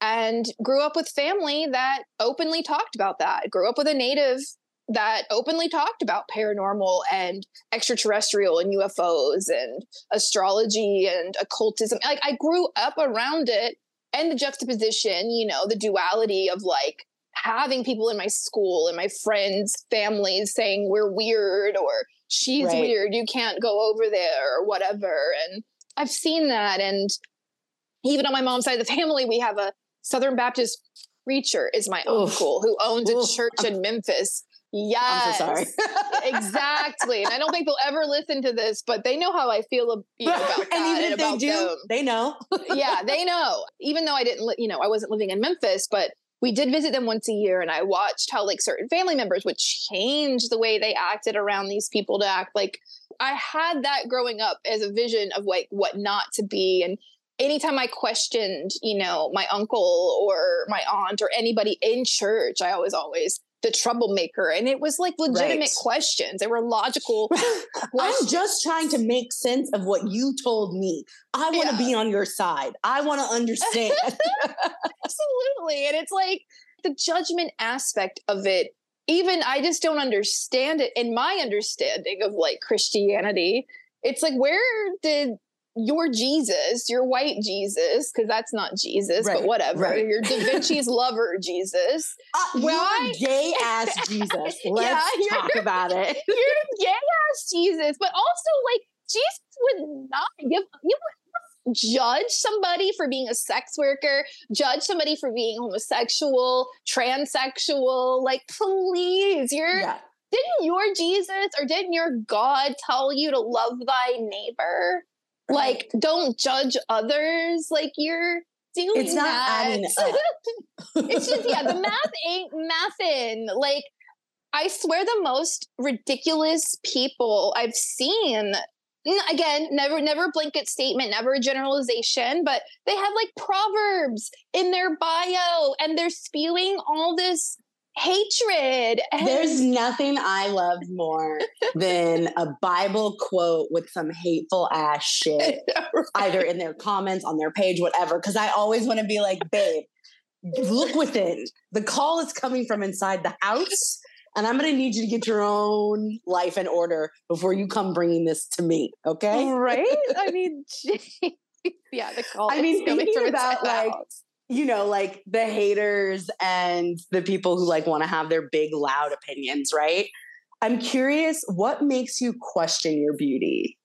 and grew up with family that openly talked about that. Grew up with a native that openly talked about paranormal and extraterrestrial and UFOs and astrology and occultism. Like I grew up around it and the juxtaposition, you know, the duality of like having people in my school and my friends' families saying we're weird or she's right. weird, you can't go over there or whatever. And I've seen that. And even on my mom's side of the family, we have a Southern Baptist preacher is my Oof. uncle who owns Oof. a church in Memphis Yes. I'm so sorry. exactly. And I don't think they'll ever listen to this, but they know how I feel you know, about and even if they do, them. they know. yeah, they know. Even though I didn't, li- you know, I wasn't living in Memphis, but we did visit them once a year and I watched how like certain family members would change the way they acted around these people to act like I had that growing up as a vision of like what not to be and anytime I questioned, you know, my uncle or my aunt or anybody in church, I always always the troublemaker and it was like legitimate right. questions. They were logical i'm just trying to make sense of what you told me. I want to yeah. be on your side. I want to understand. Absolutely and it's like the judgment aspect of it even i just don't understand it. In my understanding of like christianity it's like where did your Jesus, your white Jesus, because that's not Jesus, right, but whatever. Right. Your Da Vinci's lover Jesus. Uh, Why gay ass Jesus? Let's yeah, talk about it. You're gay ass Jesus, but also like Jesus would not give you would judge somebody for being a sex worker, judge somebody for being homosexual, transsexual. Like, please, you're yeah. didn't your Jesus or didn't your God tell you to love thy neighbor? Like, don't judge others. Like you're doing it's not that. adding up. it's just yeah, the math ain't mathin'. Like I swear the most ridiculous people I've seen again never never blanket statement never a generalization but they have like proverbs in their bio and they're spewing all this hatred. There's nothing I love more than a Bible quote with some hateful ass shit, either in their comments, on their page, whatever. Cause I always want to be like, babe, look within. The call is coming from inside the house. And I'm going to need you to get your own life in order before you come bringing this to me. Okay. Right. I mean, yeah, the call. I mean, thinking about like, you know, like the haters and the people who like want to have their big, loud opinions, right? I'm curious, what makes you question your beauty?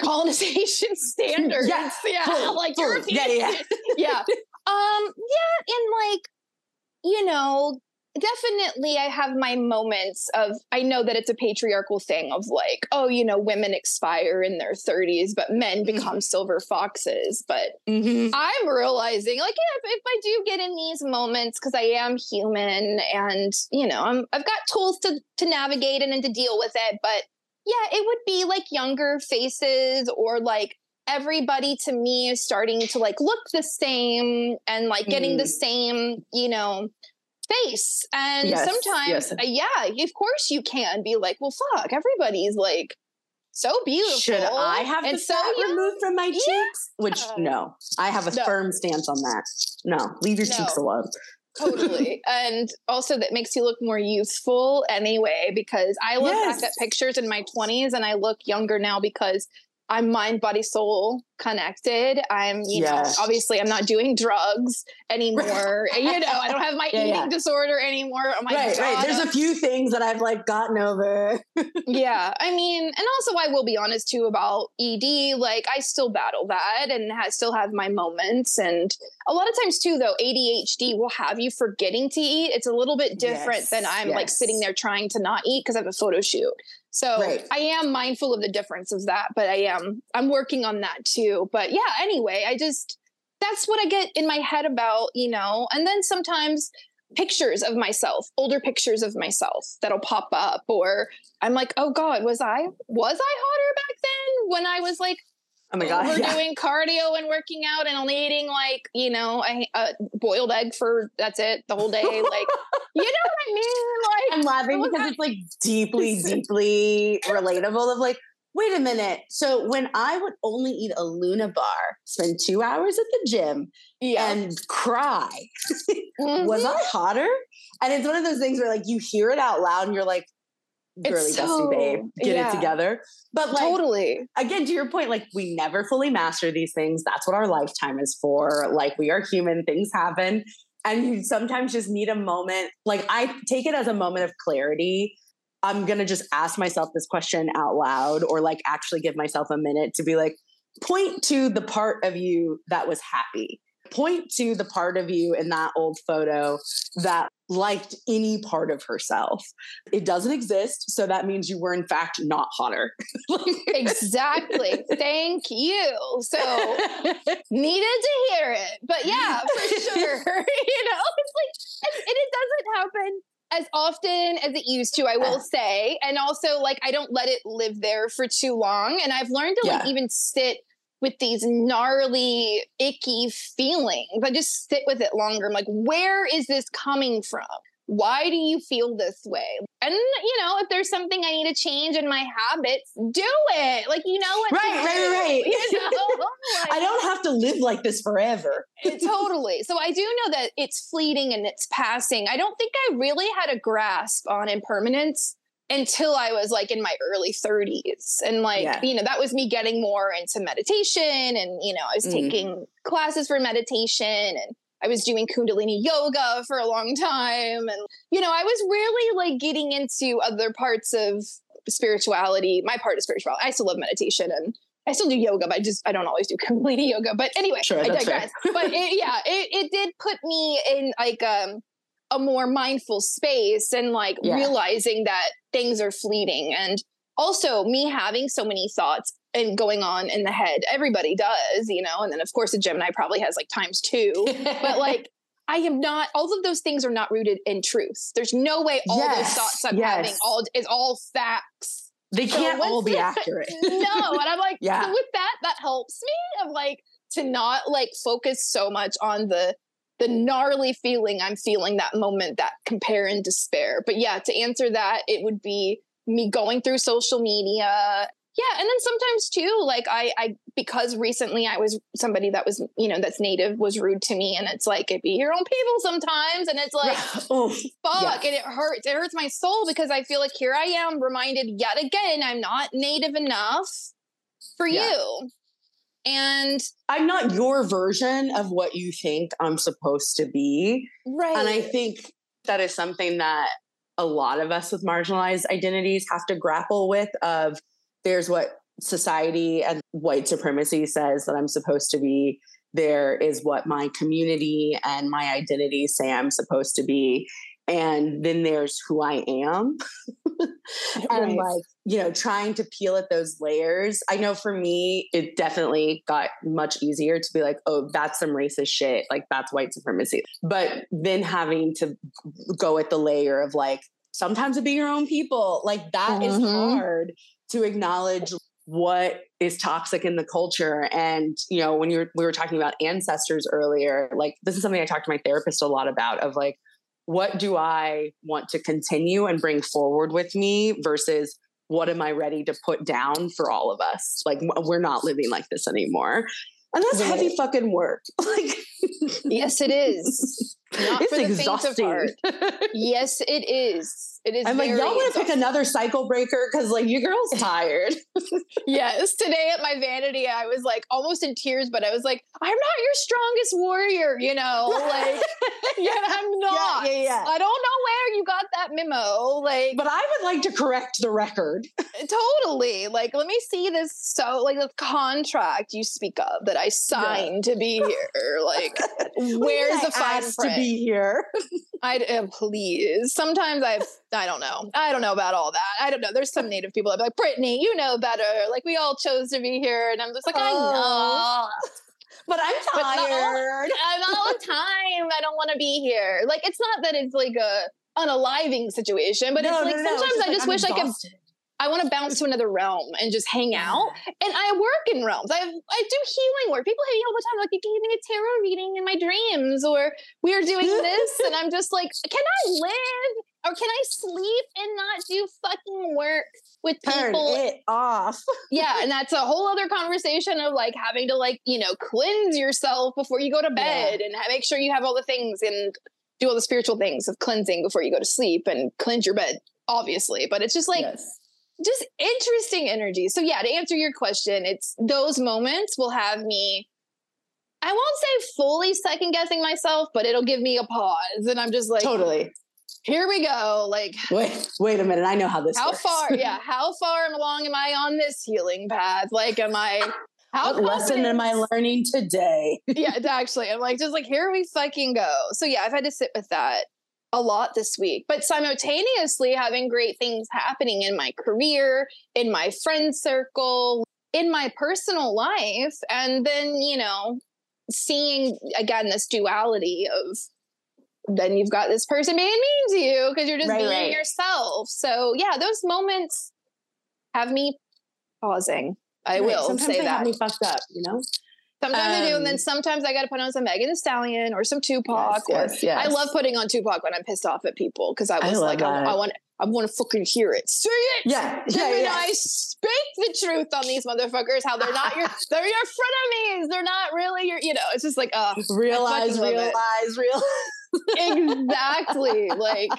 Colonization standards. yeah, yeah, fully, like yeah, yeah, yeah. Um, yeah, and like, you know, definitely I have my moments of I know that it's a patriarchal thing of like, oh, you know, women expire in their 30s, but men mm-hmm. become mm-hmm. silver foxes. But mm-hmm. I'm realizing, like, yeah, if, if, I do get in these moments, because I am human and you know, I'm I've got tools to to navigate and, and to deal with it. But yeah, it would be like younger faces or like everybody to me is starting to like look the same and like getting mm. the same, you know, face. And yes, sometimes, yes. Uh, yeah, of course you can be like, well, fuck, everybody's like so beautiful. Should I have and the so fat young? removed from my yeah. cheeks? Which no, I have a no. firm stance on that. No, leave your no. cheeks alone. totally. And also that makes you look more youthful anyway, because I look yes. back at pictures in my 20s and I look younger now because I'm mind, body, soul connected. I'm, you yes. know, obviously I'm not doing drugs anymore. you know, I don't have my yeah, eating yeah. disorder anymore. Oh my right, God. right. There's a few things that I've like gotten over. yeah. I mean, and also I will be honest too about ED. Like I still battle that and I still have my moments. And a lot of times too, though, ADHD will have you forgetting to eat. It's a little bit different yes, than I'm yes. like sitting there trying to not eat because I have a photo shoot. So right. I am mindful of the difference of that, but I am I'm working on that too. But yeah, anyway, I just that's what I get in my head about, you know. And then sometimes pictures of myself, older pictures of myself that'll pop up or I'm like, "Oh god, was I was I hotter back then when I was like Oh my god! We're yeah. doing cardio and working out and only eating like you know a, a uh, boiled egg for that's it the whole day. Like you know what I mean? Like I'm laughing because that? it's like deeply, deeply relatable. Of like, wait a minute. So when I would only eat a Luna bar, spend two hours at the gym, yeah. and cry, mm-hmm. was I hotter? And it's one of those things where like you hear it out loud and you're like, girly so, dusty babe get yeah. it together but like totally again to your point like we never fully master these things that's what our lifetime is for like we are human things happen and you sometimes just need a moment like i take it as a moment of clarity. I'm gonna just ask myself this question out loud or like actually give myself a minute to be like point to the part of you that was happy point to the part of you in that old photo that liked any part of herself. It doesn't exist. So that means you were, in fact, not hotter. exactly. Thank you. So needed to hear it. But yeah, for sure. you know, it's like, and, and it doesn't happen as often as it used to, I will say. And also, like, I don't let it live there for too long. And I've learned to, like, even sit with these gnarly, icky feelings. I just sit with it longer. I'm like, where is this coming from? Why do you feel this way? And you know, if there's something I need to change in my habits, do it. Like you know what? Right, right, right. You know? Oh, oh, like, I don't have to live like this forever. Eh, totally. So I do know that it's fleeting and it's passing. I don't think I really had a grasp on impermanence until I was like in my early 30s. And like, yeah. you know, that was me getting more into meditation. And, you know, I was mm. taking classes for meditation and I was doing Kundalini yoga for a long time. And, you know, I was really like getting into other parts of spirituality, my part is spirituality. I still love meditation and I still do yoga, but I just I don't always do Kundalini yoga. But anyway, sure, I digress. but it, yeah, it, it did put me in like um a more mindful space and like yeah. realizing that things are fleeting and also me having so many thoughts and going on in the head everybody does you know and then of course a gemini probably has like times two but like i am not all of those things are not rooted in truth there's no way all yes. those thoughts i'm yes. having all is all facts they can't all be accurate no and i'm like yeah. So with that that helps me of like to not like focus so much on the the gnarly feeling I'm feeling that moment, that compare and despair. But yeah, to answer that, it would be me going through social media. Yeah, and then sometimes too, like I, I because recently I was somebody that was, you know, that's native was rude to me, and it's like it be your own people sometimes, and it's like, oh, fuck, and it hurts. It hurts my soul because I feel like here I am reminded yet again I'm not native enough for yeah. you. And I'm not your version of what you think I'm supposed to be. Right. And I think that is something that a lot of us with marginalized identities have to grapple with of there's what society and white supremacy says that I'm supposed to be. There is what my community and my identity say I'm supposed to be and then there's who I am. and right. like, you know, trying to peel at those layers. I know for me, it definitely got much easier to be like, oh, that's some racist shit. Like, that's white supremacy. But then having to go at the layer of like, sometimes it be your own people, like, that mm-hmm. is hard to acknowledge what is toxic in the culture and you know when you're we were talking about ancestors earlier like this is something i talked to my therapist a lot about of like what do I want to continue and bring forward with me versus what am I ready to put down for all of us? Like, we're not living like this anymore. And that's right. heavy fucking work. Like, yes, it is. Not it's for the exhausting. yes, it is. It is. I'm like, y'all want to pick another cycle breaker because, like, you girl's tired. yes. Today at my vanity, I was like almost in tears, but I was like, I'm not your strongest warrior, you know? Like, yeah, I'm not. Yeah, yeah, yeah. I don't know where you got that memo. Like, but I would like to correct the record. Uh, totally. Like, let me see this. So, like, the contract you speak of that I signed yeah. to be here. Like, where's the fine print? Be here. I uh, please. Sometimes I've I don't know. I don't know about all that. I don't know. There's some native people that be like, Brittany, you know better. Like we all chose to be here, and I'm just like, oh. I know. But I'm tired. But all, all the time. I don't want to be here. Like it's not that it's like a unaliving situation, but no, it's like no, no, sometimes it's I just, wish exhausted. I could I want to bounce to another realm and just hang out. And I work in realms. I I do healing work. People hit me all the time, like you gave me a tarot reading in my dreams, or we are doing this, and I'm just like, can I live? Or can I sleep and not do fucking work with people? Turn it off. yeah, and that's a whole other conversation of like having to like you know cleanse yourself before you go to bed yeah. and make sure you have all the things and do all the spiritual things of cleansing before you go to sleep and cleanse your bed obviously but it's just like yes just interesting energy. So yeah, to answer your question, it's those moments will have me I won't say fully second guessing myself, but it'll give me a pause and I'm just like Totally. Here we go. Like wait, wait a minute. I know how this How works. far, yeah, how far along am I on this healing path? Like am I how what lesson am I learning today? yeah, actually. I'm like, just like, here we fucking go. So yeah, I've had to sit with that a lot this week, but simultaneously having great things happening in my career, in my friend circle, in my personal life. And then, you know, seeing again this duality of then you've got this person being mean to you because you're just right, being right. yourself. So yeah, those moments have me pausing. I right. will Sometimes say that. Have me fucked up, you know. Sometimes um, I do, and then um, sometimes I got to put on some Megan Thee Stallion or some Tupac. Yes, yes, yes. I love putting on Tupac when I'm pissed off at people because I was I like, I, I, want, I want to fucking hear it. Say it. Yeah, yeah, yeah. I speak the truth on these motherfuckers. How they're not your, they're your frenemies. They're not really your, you know. It's just like, uh, realize, realize, realize. exactly. Like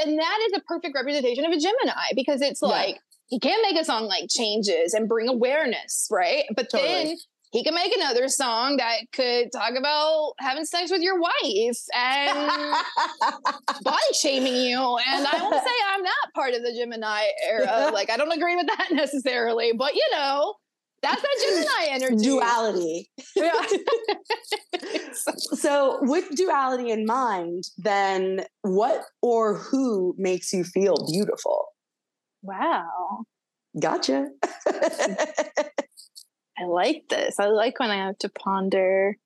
and that is a perfect representation of a Gemini because it's like yeah. he can't make a song like changes and bring awareness, right? But totally. then he can make another song that could talk about having sex with your wife and body shaming you. And I won't say I'm not part of the Gemini era. Like, I don't agree with that necessarily, but you know, that's that Gemini energy. Duality. Yeah. so, with duality in mind, then what or who makes you feel beautiful? Wow. Gotcha. I like this. I like when I have to ponder.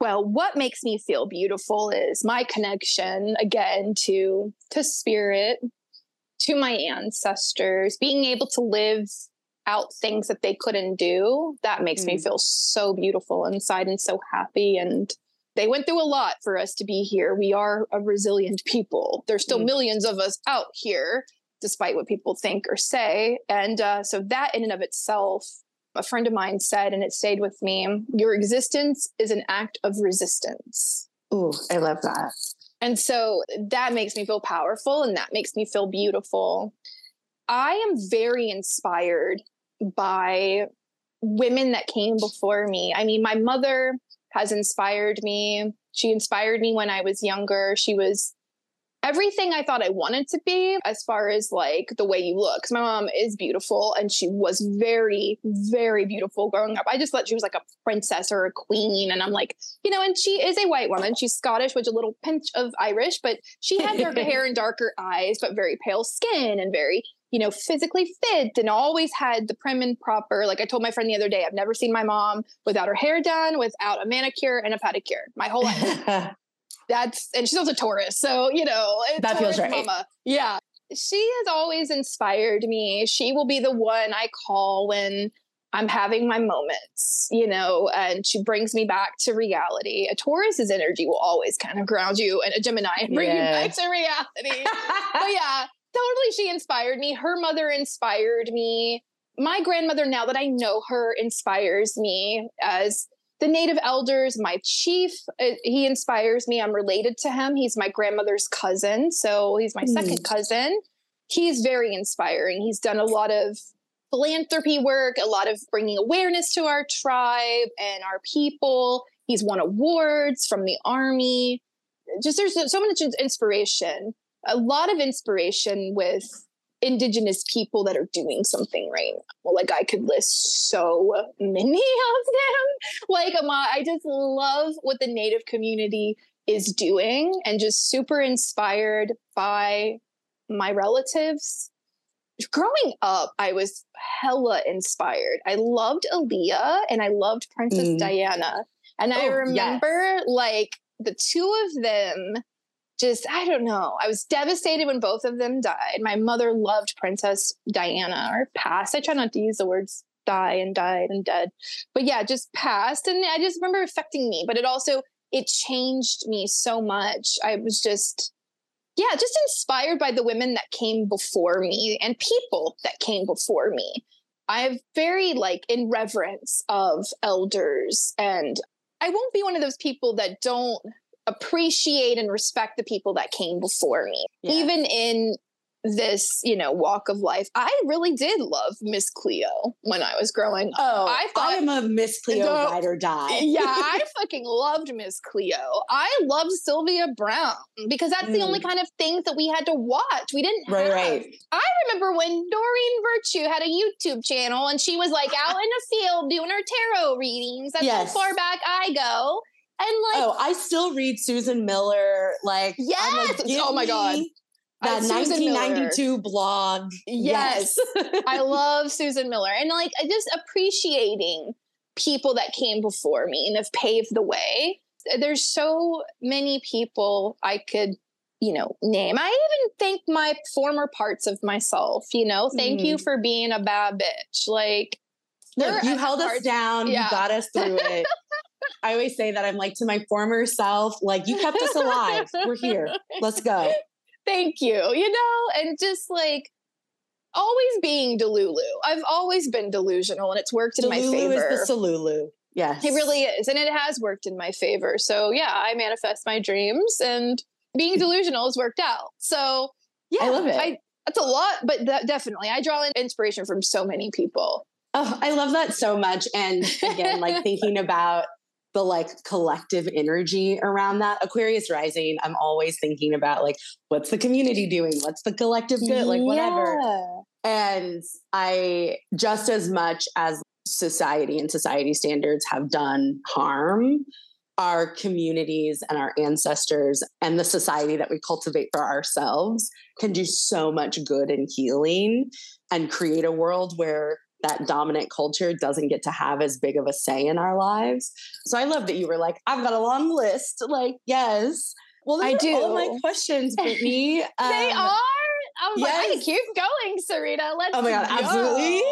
Well, what makes me feel beautiful is my connection again to to spirit, to my ancestors, being able to live out things that they couldn't do. That makes mm. me feel so beautiful inside and so happy and they went through a lot for us to be here. We are a resilient people. There's still mm. millions of us out here, despite what people think or say. And uh, so that in and of itself a friend of mine said, and it stayed with me your existence is an act of resistance. Ooh, I love that. And so that makes me feel powerful and that makes me feel beautiful. I am very inspired by women that came before me. I mean, my mother has inspired me. She inspired me when I was younger. She was everything I thought I wanted to be as far as like the way you look. Cause my mom is beautiful and she was very, very beautiful growing up. I just thought she was like a princess or a queen. And I'm like, you know, and she is a white woman. She's Scottish with a little pinch of Irish, but she had darker hair and darker eyes, but very pale skin and very, you know, physically fit and always had the prim and proper. Like I told my friend the other day, I've never seen my mom without her hair done, without a manicure and a pedicure my whole life. that's and she's also Taurus, so you know that Taurus feels right. Mama. Yeah, she has always inspired me. She will be the one I call when I'm having my moments, you know, and she brings me back to reality. A Taurus's energy will always kind of ground you, and a Gemini bring you back to reality. but yeah, totally, she inspired me. Her mother inspired me. My grandmother, now that I know her, inspires me as the native elders my chief uh, he inspires me. I'm related to him. He's my grandmother's cousin so he's my mm. second cousin. He's very inspiring. He's done a lot of philanthropy work a lot of bringing awareness to our tribe and our people. He's won awards from the army. Just there's so much inspiration. A lot of inspiration with indigenous people that are doing something right now. Well, like I could list so many of them. Like I just love what the native community is doing and just super inspired by my relatives. Growing up, I was hella inspired. I loved Aaliyah and I loved Princess mm. Diana. And oh, I remember yes. like the two of them just I don't know. I was devastated when both of them died. My mother loved Princess Diana or passed. I try not to use the words die and died and dead. But yeah, just passed and I just remember affecting me, but it also it changed me so much. I was just yeah, just inspired by the women that came before me and people that came before me. I have very like in reverence of elders and I won't be one of those people that don't appreciate and respect the people that came before me. Yeah. Even in this, you know, walk of life. I really did love Miss Cleo when I was growing up. Oh, I thought I am a Miss Cleo the, ride or die. yeah, I fucking loved Miss Cleo. I loved Sylvia Browne because that's mm. the only mm. kind of things that we had to watch. We didn't right, have. Right. I remember when Doreen Virtue had a YouTube channel and she was like out in the field doing her tarot readings. That's yes. how far back I go. And like, oh, I still read Susan Miller. Like, yes. Like, oh my god, that 1992 blog. Yes, yes. I love Susan Miller, and like just appreciating people that came before me and have paved the way. There's so many people I could you know, name. I even thank my former parts of myself, you know, thank mm. you for being a bad bitch. Like, Look, you held us down, yeah. you got us through it. I always say that I'm like to my former self, like, you kept us alive. We're here. Let's go. Thank you. You know, and just like always being Delulu. I've always been delusional and it's worked in my favor. is the Salulu. Yes. It really is. And it has worked in my favor. So yeah, I manifest my dreams and being mm. delusional has worked out. So yeah, I love it. I, that's a lot, but that, definitely, I draw inspiration from so many people. Oh, I love that so much. And again, like thinking about the like collective energy around that Aquarius rising, I'm always thinking about like, what's the community doing? What's the collective good? Like, whatever. Yeah. And I, just as much as society and society standards have done harm, our communities and our ancestors and the society that we cultivate for ourselves can do so much good and healing and create a world where that dominant culture doesn't get to have as big of a say in our lives. So I love that you were like, I've got a long list. Like, yes. Well, I do. All my questions, Brittany. Um, they are. I was yes. like, I can keep going, Serita. Let's. Oh my god, absolutely.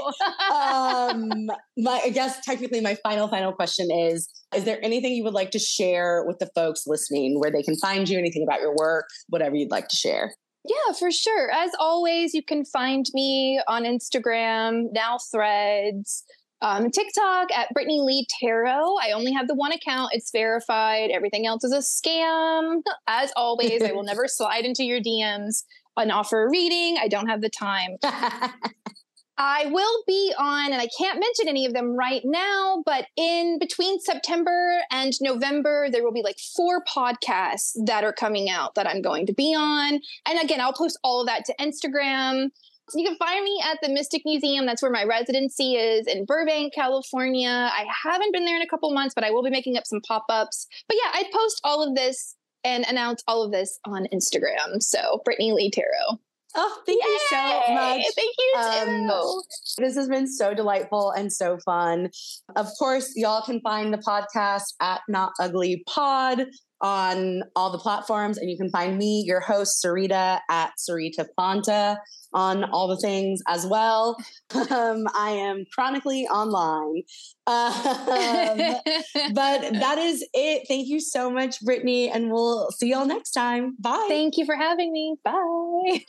um, my, I guess technically, my final final question is: Is there anything you would like to share with the folks listening, where they can find you, anything about your work, whatever you'd like to share? Yeah, for sure. As always, you can find me on Instagram, now Threads, um, TikTok at Brittany Leigh Tarot. I only have the one account, it's verified. Everything else is a scam. As always, I will never slide into your DMs and offer a reading. I don't have the time. I will be on, and I can't mention any of them right now, but in between September and November, there will be like four podcasts that are coming out that I'm going to be on. And again, I'll post all of that to Instagram. So you can find me at the Mystic Museum. That's where my residency is in Burbank, California. I haven't been there in a couple months, but I will be making up some pop ups. But yeah, I post all of this and announce all of this on Instagram. So, Brittany Leigh Tarot. Oh, thank Yay! you so much. Thank you um, This has been so delightful and so fun. Of course, y'all can find the podcast at Not Ugly Pod on all the platforms. And you can find me, your host, Serita, at Serita Fonta on all the things as well. Um, I am chronically online. Um, but that is it. Thank you so much, Brittany. And we'll see y'all next time. Bye. Thank you for having me. Bye.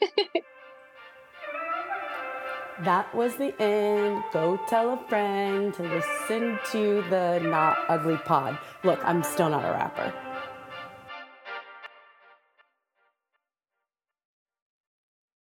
that was the end. Go tell a friend to listen to the Not Ugly Pod. Look, I'm still not a rapper.